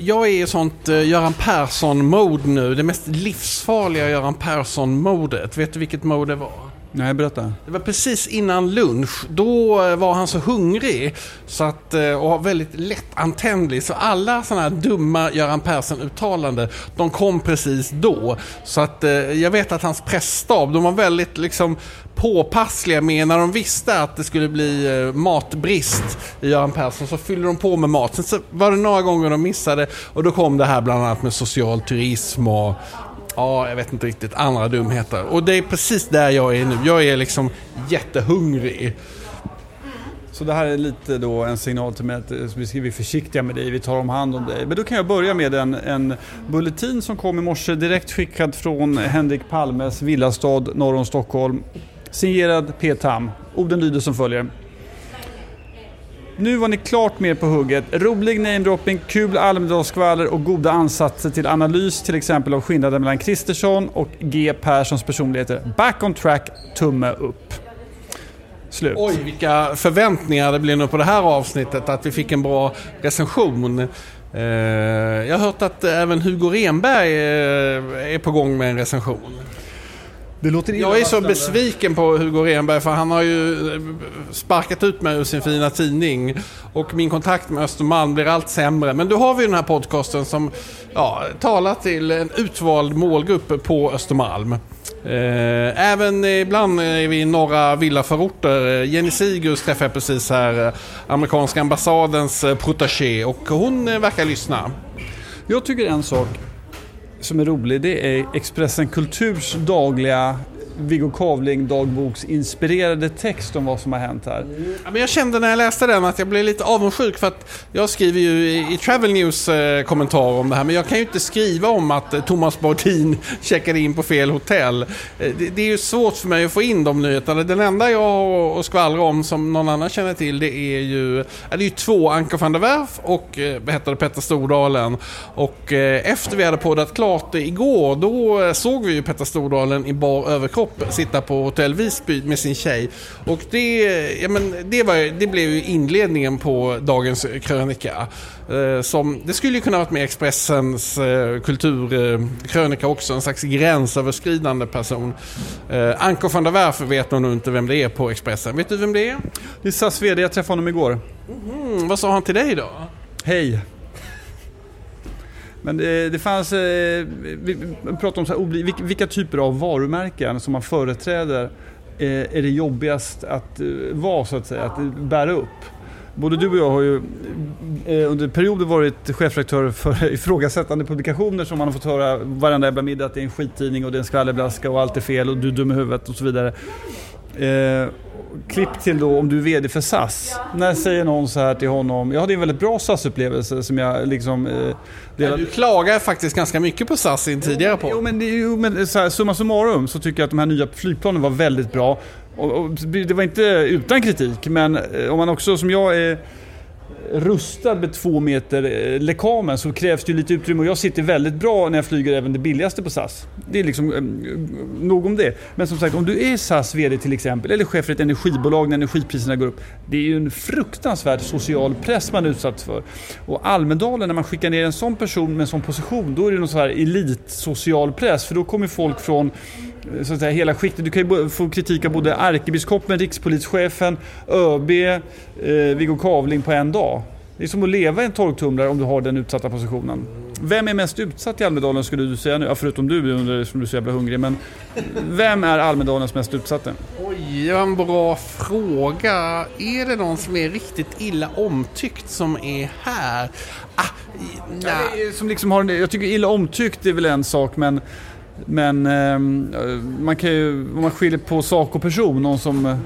jag är i sånt eh, Göran Persson-mode nu. Det mest livsfarliga Göran Persson-modet. Vet du vilket mode det var? Nej, berätta. Det var precis innan lunch. Då eh, var han så hungrig så att, eh, och väldigt lättantändlig. Så alla sådana här dumma Göran Persson-uttalanden, de kom precis då. Så att eh, jag vet att hans pressstab, de var väldigt liksom påpassliga med när de visste att det skulle bli matbrist i Göran Persson så fyllde de på med mat. Sen så var det några gånger de missade och då kom det här bland annat med social turism och ja, jag vet inte riktigt, andra dumheter. Och det är precis där jag är nu. Jag är liksom jättehungrig. Så det här är lite då en signal till mig att eh, vi ska bli försiktiga med dig, vi tar om hand om dig. Men då kan jag börja med en, en bulletin som kom i morse direkt skickad från Henrik Palmes villastad norr om Stockholm. Signerad P. Tam. Orden lyder som följer. Nu var ni klart mer på hugget. Rolig namedropping, kul Almedalsskvaller och goda ansatser till analys till exempel av skillnaden mellan Kristersson och G. Perssons personligheter. Back on track, tumme upp. Slut. Oj, vilka förväntningar det blir nu på det här avsnittet. Att vi fick en bra recension. Eh, jag har hört att även Hugo Renberg eh, är på gång med en recension. Det låter jag är så besviken på Hugo Renberg för han har ju eh, sparkat ut mig ur sin fina tidning. Och min kontakt med Östermalm blir allt sämre. Men då har vi den här podcasten som ja, talar till en utvald målgrupp på Östermalm. Eh, även ibland är vi i norra villaförorter. Jenny Sigurds träffade jag precis här, amerikanska ambassadens protégé och hon verkar lyssna. Jag tycker en sak som är rolig det är Expressen Kulturs dagliga Viggo Kavling dagboksinspirerade text om vad som har hänt här. Ja, men jag kände när jag läste den att jag blev lite avundsjuk för att jag skriver ju i, i Travel News eh, kommentar om det här men jag kan ju inte skriva om att eh, Thomas Baudin checkade in på fel hotell. Eh, det, det, är ju svårt för mig att få in de nyheterna. Den enda jag har att skvallra om som någon annan känner till det är ju, det är ju två Anker van der Werf och eh, vad heter det, Petter Stordalen. Och eh, efter vi hade poddat klart igår då eh, såg vi ju Petter Stordalen i bar överkropp kropp sitta på Hotell Visby med sin tjej. Och det, ja, men det, var, det blev ju inledningen på dagens krönika. Eh, som, det skulle ju kunna varit med Expressens eh, kulturkrönika också, en slags gränsöverskridande person. Eh, Anko van der Werf vet man nog inte vem det är på Expressen. Vet du vem det är? Det är SAS VD, jag träffade honom igår. Mm, vad sa han till dig då? Hej. Men det, det fanns, eh, vi pratade om så här, vilka typer av varumärken som man företräder eh, är det jobbigast att eh, vara så att säga, att bära upp. Både du och jag har ju eh, under perioder varit chefredaktör för ifrågasättande publikationer som man har fått höra varenda jävla middag att det är en skittidning och det är en skvallerblaska och allt är fel och du är dum i huvudet och så vidare. Eh, Eh, klipp till då om du är VD för SAS. När säger någon så här till honom, jag hade en väldigt bra SAS-upplevelse som jag liksom... Eh, delade. Du klagar faktiskt ganska mycket på SAS i en tidigare podd. Jo men, jo, men så här, summa summarum så tycker jag att de här nya flygplanen var väldigt bra. Och, och, det var inte utan kritik men eh, om man också som jag är rustad med två meter eh, lekamen så krävs det lite utrymme och jag sitter väldigt bra när jag flyger även det billigaste på SAS. Det är liksom eh, nog om det. Men som sagt, om du är SAS VD till exempel eller chef för ett energibolag när energipriserna går upp. Det är ju en fruktansvärd social press man är utsatt för. Och Almedalen, när man skickar ner en sån person med en sån position, då är det någon sån här elitsocial press. För då kommer folk från eh, så att säga, hela skiktet. Du kan ju få kritik av både ärkebiskopen, rikspolischefen, ÖB, eh, Viggo Kavling på en dag. Det är som att leva i en torktumlare om du har den utsatta positionen. Vem är mest utsatt i Almedalen skulle du säga nu? Ja, förutom du, som du är så jävla hungrig. Men vem är Almedalens mest utsatta? Oj, var en bra fråga. Är det någon som är riktigt illa omtyckt som är här? Ah, ja, som liksom har, jag tycker illa omtyckt är väl en sak, men men eh, man kan ju, om man skiljer på sak och person, någon som...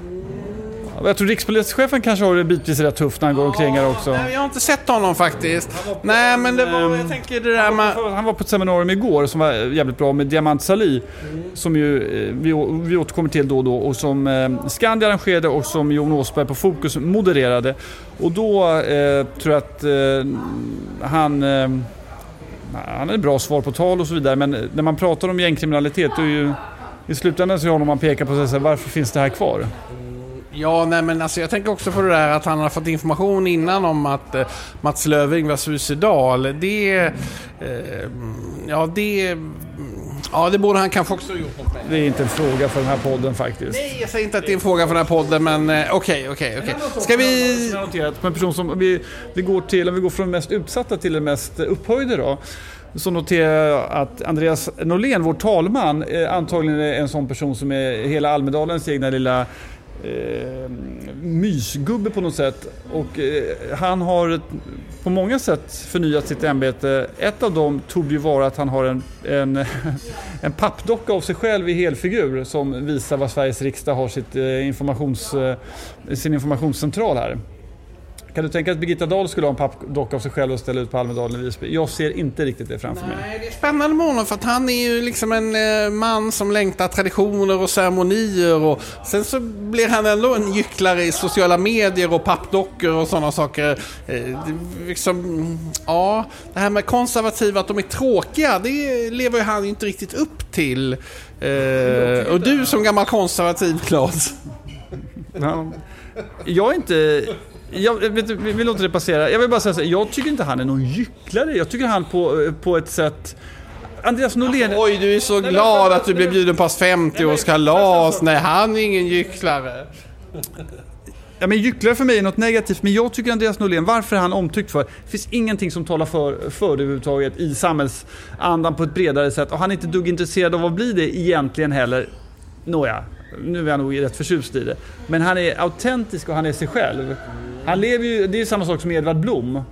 Jag tror rikspolischefen kanske har det bitvis rätt tufft när han går omkring här också. Jag har inte sett honom faktiskt. Nej, men det var, jag tänker det där med... Han var på ett seminarium igår som var jävligt bra med Diamant Sali. Som ju eh, vi, vi återkommer till då och då och som eh, Skandia arrangerade och som Jon Åsberg på Fokus modererade. Och då eh, tror jag att eh, han... Eh, han hade bra svar på tal och så vidare men när man pratar om gängkriminalitet då är ju i slutändan så är det honom man pekar på sig varför finns det här kvar? Ja, nej men alltså jag tänker också på det där att han har fått information innan om att eh, Mats Löfving var suicidal. Det... Eh, ja, det... Ja, det borde han kanske också ha gjort något med. Det är inte en fråga för den här podden faktiskt. Nej, jag säger inte att det är en fråga för den här podden, men eh, okej, okej, okej. Ska vi... Som jag har noterat på en person som, vi, vi går till, om vi går från den mest utsatta till den mest upphöjde då. Så noterar jag att Andreas Norlén, vår talman, eh, antagligen är en sån person som är hela Almedalens egna lilla eh, mysgubbe på något sätt. Och eh, han har på många sätt förnyat sitt ämbete. Ett av dem tog ju vara att han har en, en, en pappdocka av sig själv i helfigur som visar var Sveriges riksdag har sitt, eh, informations, eh, sin informationscentral här. Kan du tänka dig att Birgitta Dahl skulle ha en pappdocka av sig själv och ställa ut på Almedalen i Visby? Jag ser inte riktigt det framför mig. Nej, det är spännande med honom för att han är ju liksom en eh, man som längtar traditioner och ceremonier och sen så blir han ändå en gycklare i sociala medier och pappdockor och sådana saker. Eh, liksom, ja, det här med konservativa, att de är tråkiga, det lever ju han inte riktigt upp till. Eh, och du som gammal konservativ, Claes? Ja. Jag är inte jag, vet, vi, vi låter det passera. Jag vill bara säga så här, jag tycker inte han är någon gycklare. Jag tycker han på, på ett sätt... Andreas Norlén... Oj, du är så nej, glad men, att du blev bjuden på hans 50-årskalas. Nej, han är ingen gycklare. Ja, men gycklare för mig är något negativt, men jag tycker Andreas Norlén, varför är han omtyckt för? Det finns ingenting som talar för, för det överhuvudtaget i samhällsandan på ett bredare sätt och han är inte dugg intresserad av att bli det egentligen heller. Nåja, nu är han nog rätt förtjust i det. Men han är autentisk och han är sig själv. Han lever ju, det är samma sak som Edvard Blom.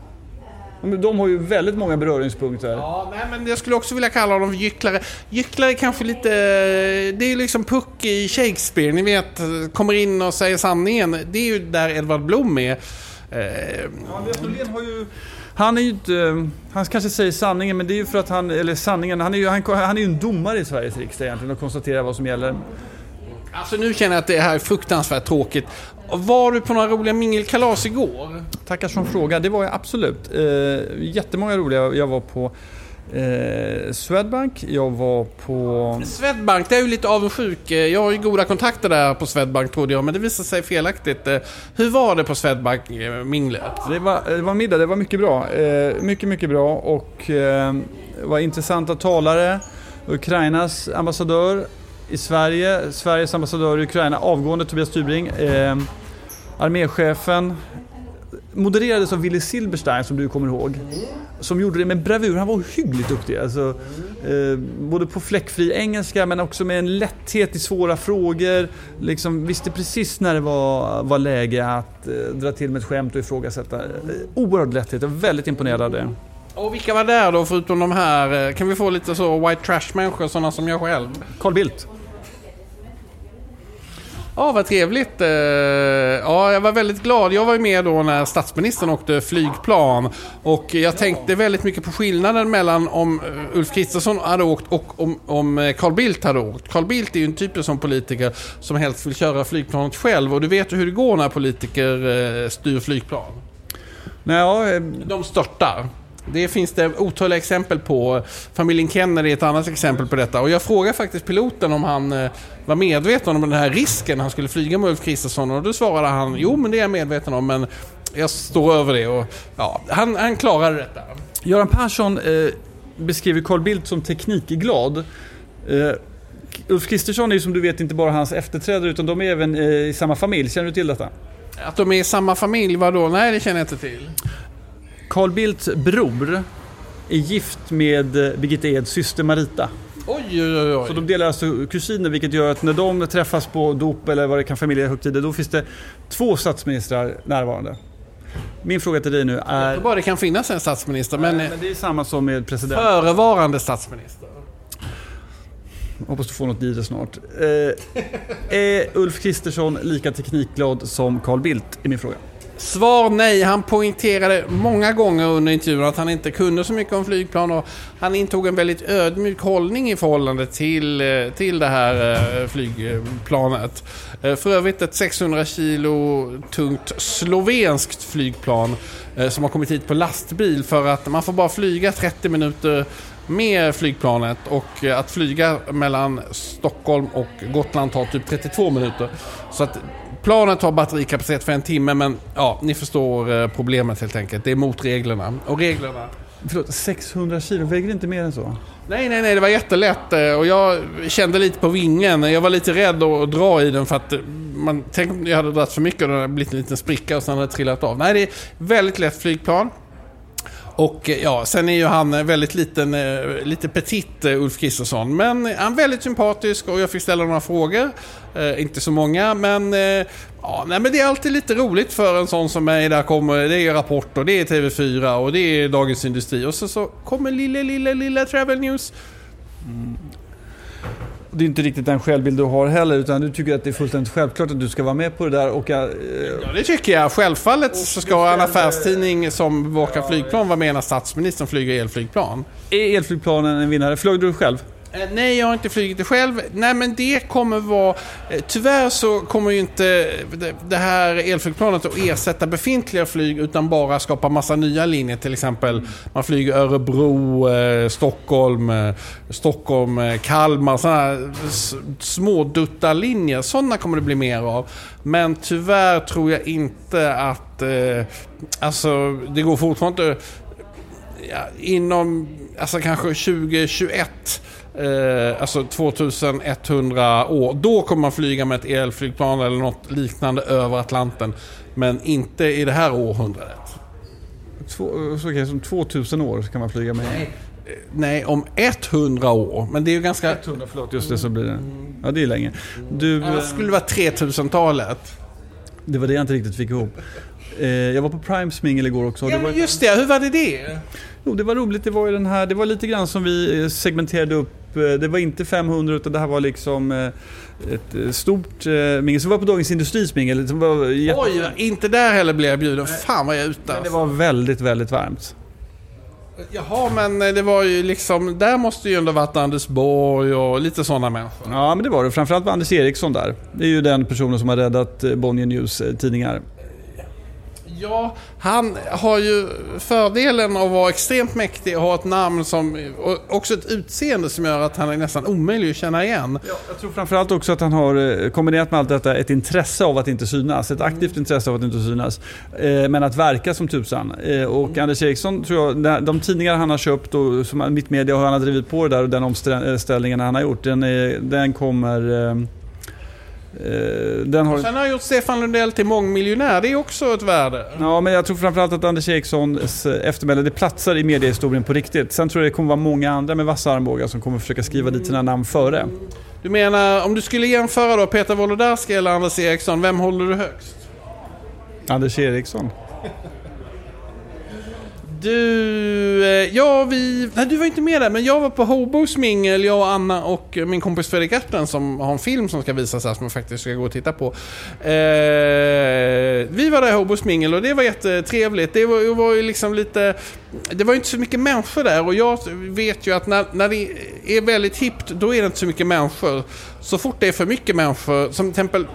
De har ju väldigt många beröringspunkter. Ja, nej, men jag skulle också vilja kalla honom för gycklare. Gycklare kanske lite... Det är ju liksom Puck i Shakespeare, ni vet. Kommer in och säger sanningen. Det är ju där Edvard Blom är. Ja, Andreas har ju... Han är ju inte... Han kanske säger sanningen, men det är ju för att han... Eller sanningen, han är ju, han, han är ju en domare i Sveriges riksdag egentligen och konstaterar vad som gäller. Alltså nu känner jag att det här är fruktansvärt tråkigt. Var du på några roliga mingelkalas igår? Tackar som fråga. Det var jag absolut. Eh, jättemånga roliga. Jag var på eh, Swedbank, jag var på... Swedbank, det är ju lite avundsjuk. Jag har ju goda kontakter där på Swedbank trodde jag, men det visade sig felaktigt. Eh, hur var det på Swedbank-minglet? Det var, det var middag, det var mycket bra. Eh, mycket, mycket bra och eh, var intressanta talare. Ukrainas ambassadör i Sverige, Sveriges ambassadör i Ukraina, avgående Tobias Tybring. Eh, arméchefen modererades av Willy Silberstein som du kommer ihåg. Som gjorde det med bravur. Han var ohyggligt duktig. Alltså, eh, både på fläckfri engelska men också med en lätthet i svåra frågor. Liksom, visste precis när det var, var läge att eh, dra till med ett skämt och ifrågasätta. Eh, oerhörd lätthet. Jag är väldigt imponerad av det. Och vilka var där då förutom de här? Eh, kan vi få lite så white trash-människor, sådana som jag själv? Carl Bildt. Ja, vad trevligt. Eh, ja, jag var väldigt glad. Jag var ju med då när statsministern åkte flygplan. Och jag tänkte väldigt mycket på skillnaden mellan om eh, Ulf Kristersson hade åkt och om, om eh, Carl Bildt hade åkt. Carl Bildt är ju en typisk sån politiker som helst vill köra flygplanet själv. Och du vet ju hur det går när politiker styr flygplan. Nej, De störtar. Det finns det otaliga exempel på. Familjen Kennedy är ett annat exempel på detta. Och jag frågade faktiskt piloten om han eh, var medveten om den här risken han skulle flyga med Ulf Kristersson. Och då svarade han, jo men det är jag medveten om men jag står över det. Och, ja, han, han klarade detta. Göran Persson eh, beskriver Carl Bildt som teknikglad. Eh, Ulf Kristersson är ju som du vet inte bara hans efterträdare utan de är även eh, i samma familj. Känner du till detta? Att de är i samma familj, vadå? Nej, det känner jag inte till. Carl Bildts bror är gift med eh, Birgitta Eds syster Marita. Oj, oj, oj. Så de delar alltså kusiner vilket gör att när de träffas på dop eller vad det kan familjehögtider då finns det två statsministrar närvarande. Min fråga till dig nu är... Jag bara det kan finnas en statsminister men... men det är samma som med president. Förevarande statsminister. Hoppas du får något i det snart. Eh, är Ulf Kristersson lika teknikglad som Carl Bildt? Är min fråga. Svar nej. Han poängterade många gånger under intervjun att han inte kunde så mycket om flygplan och han intog en väldigt ödmjuk hållning i förhållande till, eh, till det här eh, flygplanet. Eh, för övrigt ett 600 kilo tungt slovenskt flygplan som har kommit hit på lastbil för att man får bara flyga 30 minuter med flygplanet och att flyga mellan Stockholm och Gotland tar typ 32 minuter. Så att planet har batterikapacitet för en timme men ja, ni förstår eh, problemet helt enkelt. Det är mot reglerna. Och reglerna... Förlåt, 600 kilo, väger inte mer än så? Nej, nej, nej, det var jättelätt eh, och jag kände lite på vingen. Jag var lite rädd att dra i den för att eh, man, tänk om jag hade dragit för mycket och det hade blivit en liten spricka och sen hade det trillat av. Nej, det är väldigt lätt flygplan. Och eh, ja, sen är ju han eh, väldigt liten, eh, lite petit Ulf Kristersson. Men han är väldigt sympatisk och jag fick ställa några frågor. Eh, inte så många, men, eh, ja, nej, men det är alltid lite roligt för en sån som mig. Där kommer, det är Rapport och det är TV4 och det är Dagens Industri. Och så, så kommer lilla, lilla, lilla Travel News. Mm. Det är inte riktigt den självbild du har heller utan du tycker att det är fullständigt självklart att du ska vara med på det där och... Eh, ja, det tycker jag. Självfallet så ska en affärstidning som bevakar flygplan vara med när statsministern flyger elflygplan. Är elflygplanen en vinnare? Flög du själv? Eh, nej, jag har inte flugit det själv. Nej, men det kommer vara... Eh, tyvärr så kommer ju inte det här elflygplanet att ersätta befintliga flyg utan bara skapa massa nya linjer. Till exempel man flyger Örebro, eh, Stockholm, Stockholm, Kalmar. Sådana små dutta-linjer. Sådana kommer det bli mer av. Men tyvärr tror jag inte att... Alltså, det går fortfarande ja, inom... Alltså kanske 2021 eh, alltså 2100 år. Då kommer man flyga med ett elflygplan eller något liknande över Atlanten. Men inte i det här århundradet. Två, så okay, som 2000 år kan man flyga med? Nej. Nej, om 100 år. Men det är ju ganska... 100, förlåt. Just det, så blir det. Ja, det är länge. Du, ja, det skulle vara 3000-talet. Det var det jag inte riktigt fick ihop. Eh, jag var på Primes mingel igår också. Ja, men just det. Hur var det det? Jo, det var roligt. Det var ju den här, det var lite grann som vi eh, segmenterade upp. Eh, det var inte 500 utan det här var liksom ett stort mingel. Så var på Dagens Industris mingel. Jätte... Oj, inte där heller blev jag bjuden. Fan vad jag är ute. Men det var väldigt, väldigt varmt. Jaha, men det var ju liksom... Där måste ju ändå varit Anders Borg och lite sådana människor. Ja, men det var det. Framförallt var Anders Eriksson där. Det är ju den personen som har räddat Bonnier News tidningar. Ja, han har ju fördelen av att vara extremt mäktig och ha ett namn som... Och också ett utseende som gör att han är nästan omöjlig att känna igen. Ja, jag tror framförallt också att han har eh, kombinerat med allt detta ett intresse av att inte synas. Ett aktivt intresse av att inte synas. Eh, men att verka som tusan. Eh, och mm. Anders Eriksson tror jag, de tidningar han har köpt och som Mittmedia har han drivit på det där och den omställningen han har gjort. Den, den kommer den har... Sen har gjort Stefan Lundell till mångmiljonär. Det är också ett värde. Ja, men jag tror framförallt att Anders Erikssons eftermäle, det platsar i mediehistorien på riktigt. Sen tror jag det kommer vara många andra med vassa armbågar som kommer försöka skriva dit sina namn före. Du menar, om du skulle jämföra då Peter Wolodarski eller Anders Eriksson, vem håller du högst? Anders Eriksson. Du, eh, ja vi, nej du var inte med där, men jag var på Hobos mingel, jag och Anna och eh, min kompis Fredrik Ertlen som har en film som ska visas här som jag faktiskt ska gå och titta på. Eh, vi var där i Hobos mingel och det var jättetrevligt. Det var, det var ju liksom lite, det var ju inte så mycket människor där och jag vet ju att när, när det är väldigt hippt, då är det inte så mycket människor. Så fort det är för mycket människor, som till exempel,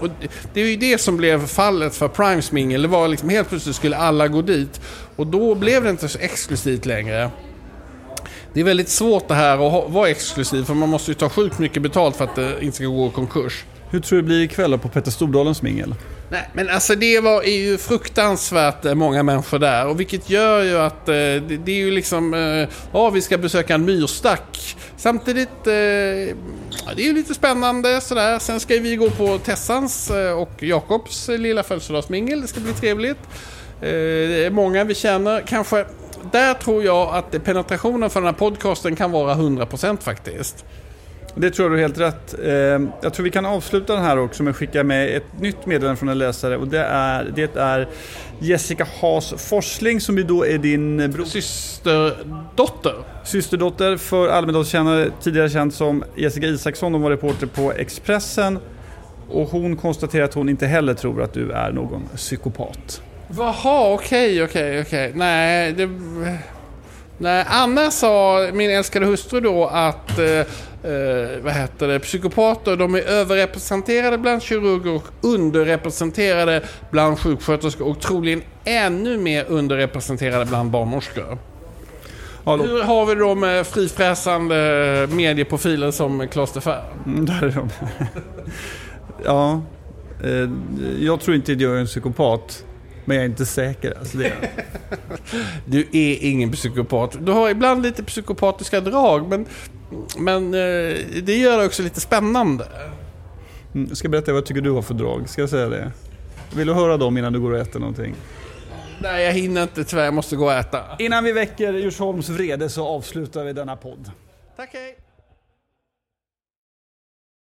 och det är ju det som blev fallet för Primes mingel, det var liksom helt plötsligt skulle alla gå dit. Och då blev det inte så exklusivt längre. Det är väldigt svårt det här att vara exklusiv för man måste ju ta sjukt mycket betalt för att det inte ska gå i konkurs. Hur tror du det blir ikväll på Petter Stordalens mingel? Nej, men alltså det var, är ju fruktansvärt eh, många människor där och vilket gör ju att eh, det, det, är ju liksom, eh, ja vi ska besöka en myrstack. Samtidigt, eh, det är ju lite spännande sådär. Sen ska vi gå på Tessans eh, och Jakobs lilla födelsedagsmingel, det ska bli trevligt. Eh, det är många vi känner. Kanske, där tror jag att penetrationen för den här podcasten kan vara 100% faktiskt. Det tror jag du är helt rätt. Eh, jag tror vi kan avsluta den här också med att skicka med ett nytt meddelande från en läsare och det är, det är Jessica Haas Forsling som ju då är din bror. Systerdotter. Systerdotter för Almedalskännare, tidigare känd som Jessica Isaksson. Hon var reporter på Expressen och hon konstaterar att hon inte heller tror att du är någon psykopat. Jaha, okej, okay, okej, okay, okej. Okay. Nej, det... Nej, Anna sa, min älskade hustru då, att eh, eh, vad heter det, psykopater de är överrepresenterade bland kirurger och underrepresenterade bland sjuksköterskor och troligen ännu mer underrepresenterade bland barnmorskor. Hallå. Hur har vi då med frifräsande medieprofiler som Klas? Mm, där är de. ja, Eh, jag tror inte att jag är en psykopat. Men jag är inte säker. Alltså det är. Du är ingen psykopat. Du har ibland lite psykopatiska drag, men, men eh, det gör det också lite spännande. Mm, jag ska berätta vad jag tycker du har för drag. Ska jag säga det? Vill du höra dem innan du går och äter någonting? Nej, jag hinner inte tyvärr. Jag måste gå och äta. Innan vi väcker Djursholms vrede så avslutar vi denna podd. Tack, hej!